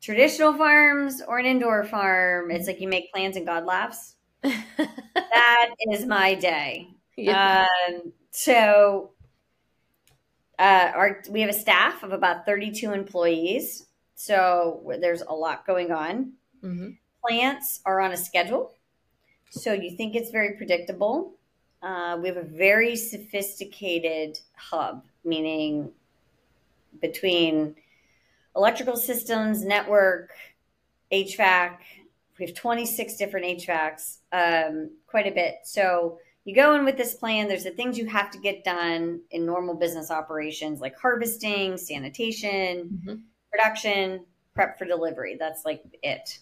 traditional farms or an indoor farm, it's like you make plans and God laughs. that is my day. Yeah. Um, so uh, our we have a staff of about 32 employees. So there's a lot going on. Mm-hmm. Plants are on a schedule. So you think it's very predictable. Uh, we have a very sophisticated hub, meaning between electrical systems, network, HVAC. We have 26 different HVACs, um, quite a bit. So you go in with this plan. There's the things you have to get done in normal business operations like harvesting, sanitation, mm-hmm. production, prep for delivery. That's like it.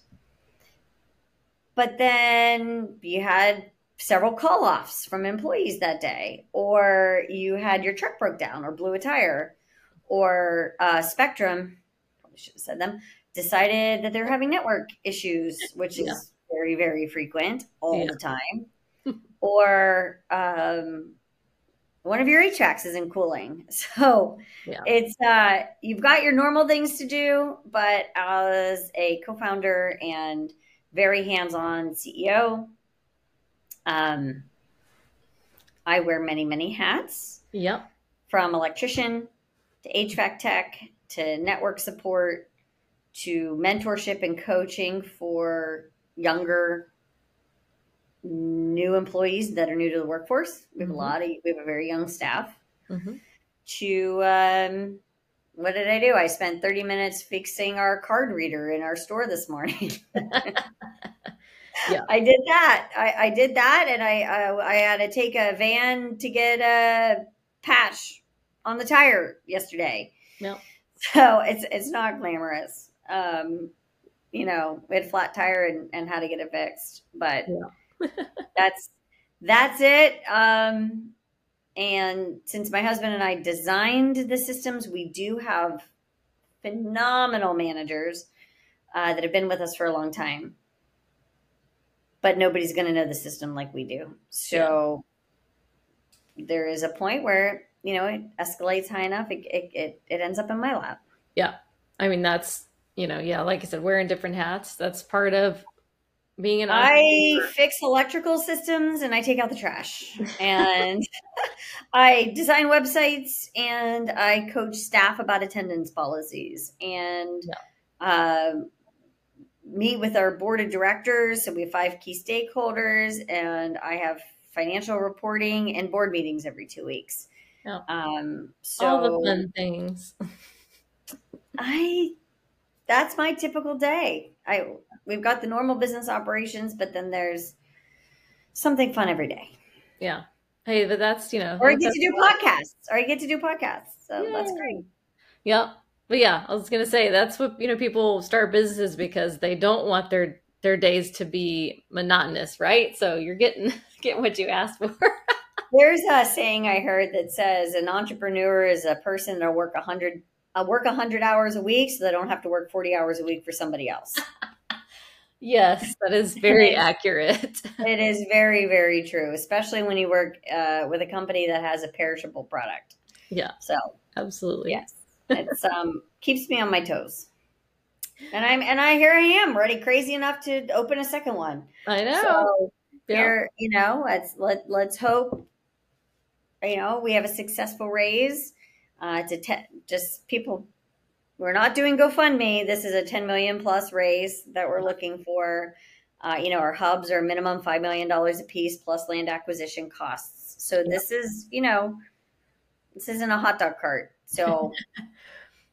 But then you had several call offs from employees that day, or you had your truck broke down or blew a tire or uh, Spectrum, probably should have said them, decided that they're having network issues, which yeah. is very, very frequent all yeah. the time. Or um, one of your HVACs isn't cooling. So yeah. it's uh, you've got your normal things to do, but as a co-founder and very hands-on CEO, um, I wear many, many hats. Yep. From electrician to HVAC tech to network support to mentorship and coaching for younger new employees that are new to the workforce. We have mm-hmm. a lot of we have a very young staff. Mm-hmm. To um, what did I do? I spent 30 minutes fixing our card reader in our store this morning. yeah, I did that. I, I did that, and I, I I had to take a van to get a patch on the tire yesterday. No. So it's it's not glamorous. Um, you know, we had flat tire and, and how to get it fixed. But yeah. that's that's it. Um, and since my husband and I designed the systems, we do have phenomenal managers uh, that have been with us for a long time. But nobody's going to know the system like we do. So there is a point where you know it escalates high enough, it it, it, it ends up in my lap. Yeah, I mean that's you know yeah, like I said, wearing different hats. That's part of being an. I fix electrical systems and I take out the trash and I design websites and I coach staff about attendance policies and. Yeah. Uh, meet with our board of directors. So we have five key stakeholders, and I have financial reporting and board meetings every two weeks. Yeah. Um, so all the fun things. I that's my typical day. I we've got the normal business operations, but then there's something fun every day. Yeah. Hey, but that's you know, or I get to do podcasts, or I get to do podcasts. So Yay. that's great. Yeah, but yeah, I was gonna say that's what you know people start businesses because they don't want their their days to be monotonous, right? So you're getting getting what you asked for. There's a saying I heard that says an entrepreneur is a person that'll work 100 I work 100 hours a week so I don't have to work 40 hours a week for somebody else. yes, that is very accurate. it is very, very true, especially when you work uh, with a company that has a perishable product. Yeah. So, absolutely. Yes. It's um keeps me on my toes. And I'm and I here I am ready, crazy enough to open a second one. I know. So yeah. here, you know, let's let let's hope you know we have a successful raise. Uh, it's a te- just people we're not doing GoFundMe. This is a 10 million plus raise that we're looking for. Uh, you know, our hubs are minimum $5 million a piece plus land acquisition costs. So this is, you know, this isn't a hot dog cart. So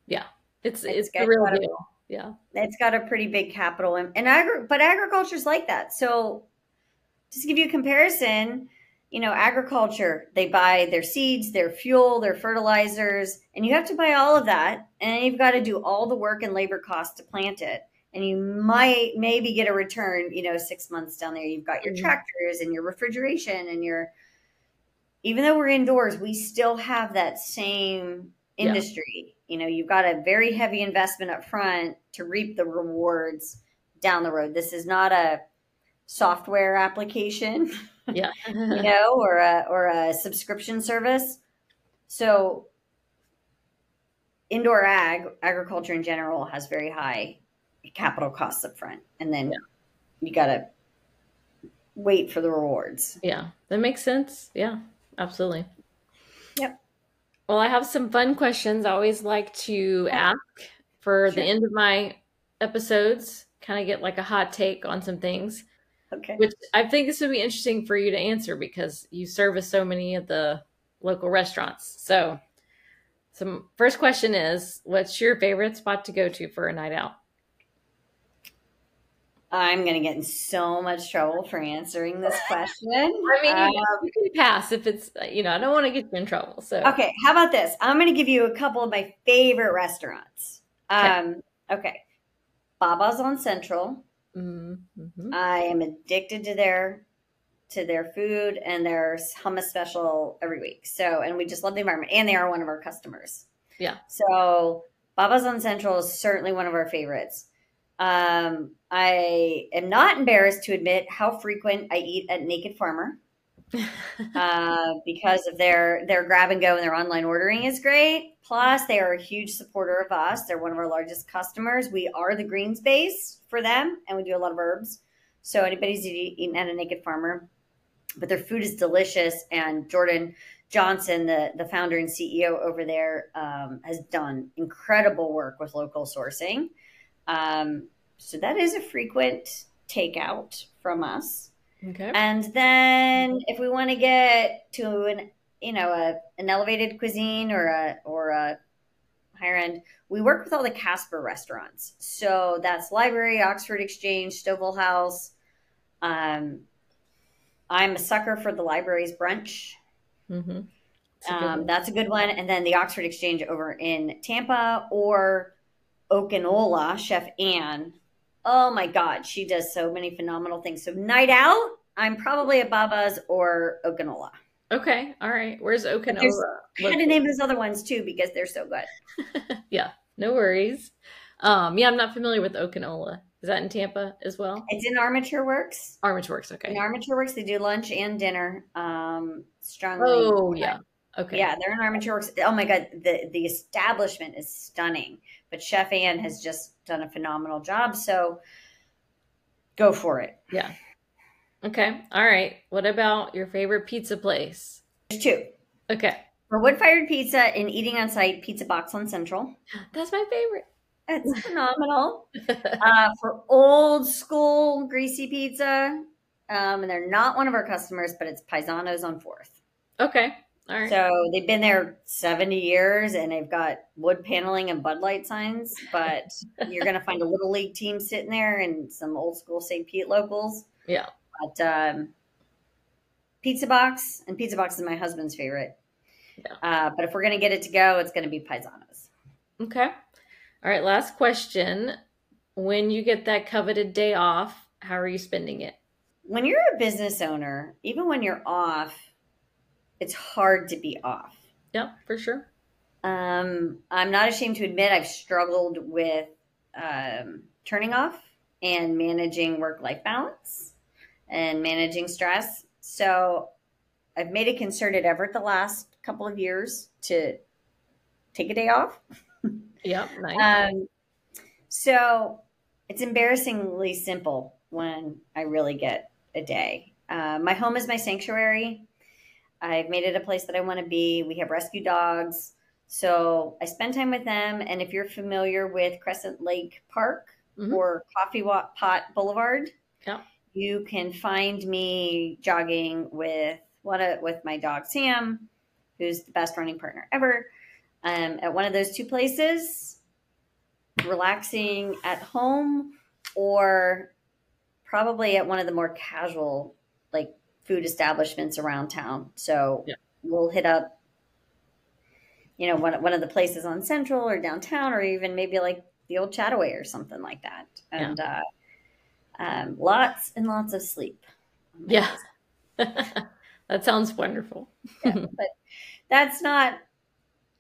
Yeah, it's it's, it's the real deal. A, yeah, it's got a pretty big capital and, and agri- but agriculture's like that. So just to give you a comparison, you know, agriculture, they buy their seeds, their fuel, their fertilizers, and you have to buy all of that. And you've got to do all the work and labor costs to plant it. And you might maybe get a return, you know, six months down there. You've got your mm-hmm. tractors and your refrigeration and your, even though we're indoors, we still have that same industry. Yeah. You know, you've got a very heavy investment up front to reap the rewards down the road. This is not a software application, yeah, you know, or a or a subscription service. So indoor ag agriculture in general has very high capital costs up front and then yeah. you got to wait for the rewards. Yeah. That makes sense. Yeah. Absolutely. Yep. Well, I have some fun questions I always like to ask for sure. the end of my episodes, kind of get like a hot take on some things. Okay. Which I think this would be interesting for you to answer because you service so many of the local restaurants. So, some first question is what's your favorite spot to go to for a night out? I'm going to get in so much trouble for answering this question. I mean, um, you can pass if it's, you know, I don't want to get you in trouble. So, okay, how about this? I'm going to give you a couple of my favorite restaurants. Um, okay. okay. Baba's on Central. Mm-hmm. I am addicted to their to their food and their hummus special every week. So, and we just love the environment, and they are one of our customers. Yeah. So, Baba's on Central is certainly one of our favorites. Um, I am not embarrassed to admit how frequent I eat at Naked Farmer uh, because of their their grab and go and their online ordering is great. Plus, they are a huge supporter of us. They're one of our largest customers. We are the greens base for them, and we do a lot of herbs. So anybody's eating at a Naked Farmer, but their food is delicious. And Jordan Johnson, the the founder and CEO over there, um, has done incredible work with local sourcing. Um, so that is a frequent takeout from us. Okay. And then if we want to get to an you know a, an elevated cuisine or a or a higher end, we work with all the Casper restaurants. So that's Library, Oxford Exchange, Stovall House. Um, I'm a sucker for the library's brunch. Mm-hmm. That's, a um, that's a good one. And then the Oxford Exchange over in Tampa or Oak & Ola, Chef Anne. Oh my God, she does so many phenomenal things. So night out, I'm probably at Baba's or Oak & Ola. Okay, all right. Where's Oak & Ola? I had to name those other ones too because they're so good. yeah, no worries. Um, yeah, I'm not familiar with Oak & Ola. Is that in Tampa as well? It's in Armature Works. Armature Works, okay. In Armature Works, they do lunch and dinner. Um, strongly. Oh yeah. Okay. Yeah, they're in Armature Works. Oh my god, the the establishment is stunning. But Chef Ann has just done a phenomenal job. So go for it. Yeah. Okay. All right. What about your favorite pizza place? There's two. Okay. For wood fired pizza and eating on site, Pizza Box on Central. That's my favorite. It's phenomenal. uh, for old school greasy pizza, um, and they're not one of our customers, but it's Paisanos on Fourth. Okay. All right. So they've been there 70 years and they've got wood paneling and Bud Light signs, but you're going to find a little league team sitting there and some old school St. Pete locals. Yeah. But um, Pizza Box, and Pizza Box is my husband's favorite. Yeah. Uh, but if we're going to get it to go, it's going to be Paisanos. Okay. All right. Last question. When you get that coveted day off, how are you spending it? When you're a business owner, even when you're off, it's hard to be off. Yeah, for sure. Um, I'm not ashamed to admit I've struggled with um, turning off and managing work life balance and managing stress. So I've made a concerted effort the last couple of years to take a day off. Yeah, nice. Um, so it's embarrassingly simple when I really get a day. Uh, my home is my sanctuary. I've made it a place that I want to be. We have rescue dogs. So I spend time with them. And if you're familiar with Crescent Lake Park Mhm. or Coffee Pot Boulevard, Yeah. You can find me jogging with one of, with my dog Sam, who's the best running partner ever, um, at one of those two places, relaxing at home, or probably at one of the more casual like food establishments around town. So Yeah. we'll hit up, you know, one one of the places on Central or downtown, or even maybe like the old Chattaway or something like that. And uh, um, lots and lots of sleep. Yeah. that sounds wonderful. Yeah, but that's not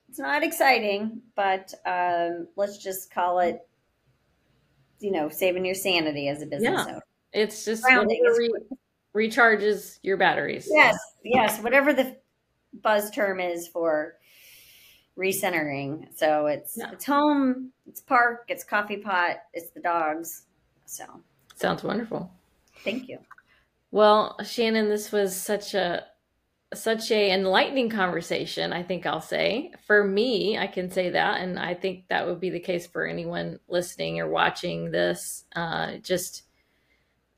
it's not exciting but um, let's just call it you know saving your sanity as a business Yeah. owner It's just re- recharges your batteries. yes yes whatever the buzz term is for recentering so it's Yeah. it's home it's park it's coffee pot it's the dogs so Sounds wonderful. thank you Well, Shannon, this was such a such a enlightening conversation, I think I'll say. For me, I can say that and I think that would be the case for anyone listening or watching this. Uh just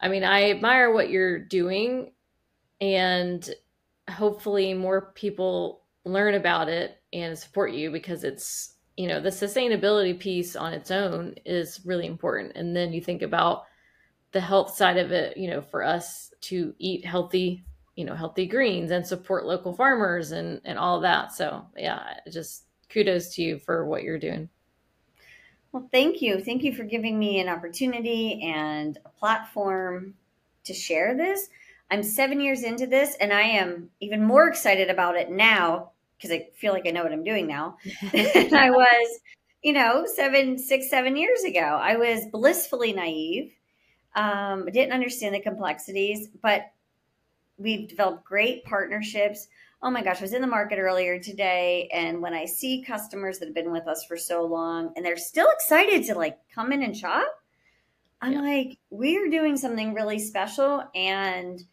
I mean, I admire what you're doing and hopefully more people learn about it and support you because it's, you know, the sustainability piece on its own is really important. And then you think about the health side of it, you know, for us to eat healthy, you know, healthy greens and support local farmers and and all that. So yeah, just kudos to you for what you're doing. Well, thank you. Thank you for giving me an opportunity and a platform to share this. I'm seven years into this, and I am even more excited about it now because I feel like I know what I'm doing now than I was, you know, seven, six, seven years ago. I was blissfully naive. Um, I didn't understand the complexities, but we've developed great partnerships oh my gosh, I was in the market earlier today, and when I see customers that have been with us for so long and they're still excited to like come in and shop, I'm Yeah. like, we're doing something really special, and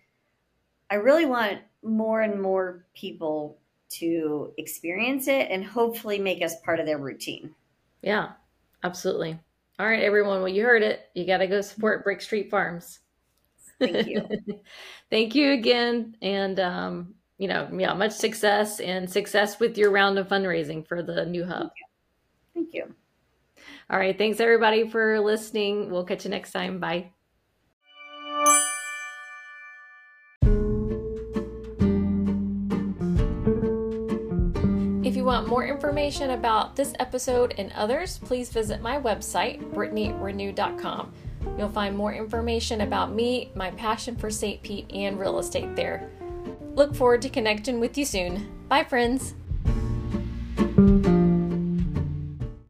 I really want more and more people to experience it and hopefully make us part of their routine. Yeah, absolutely. All right, everyone. Well, you heard it. You got to go support Brick Street Farms. Thank you. Thank you again. And, um, you know, yeah, much success and success with your round of fundraising for the new hub. Thank you. All right. Thanks, everybody, for listening. We'll catch you next time. Bye. More information about this episode and others, please visit my website, brittanyrenew.com. You'll find more information about me, my passion for St. Pete, and real estate there. Look forward to connecting with you soon. Bye, friends.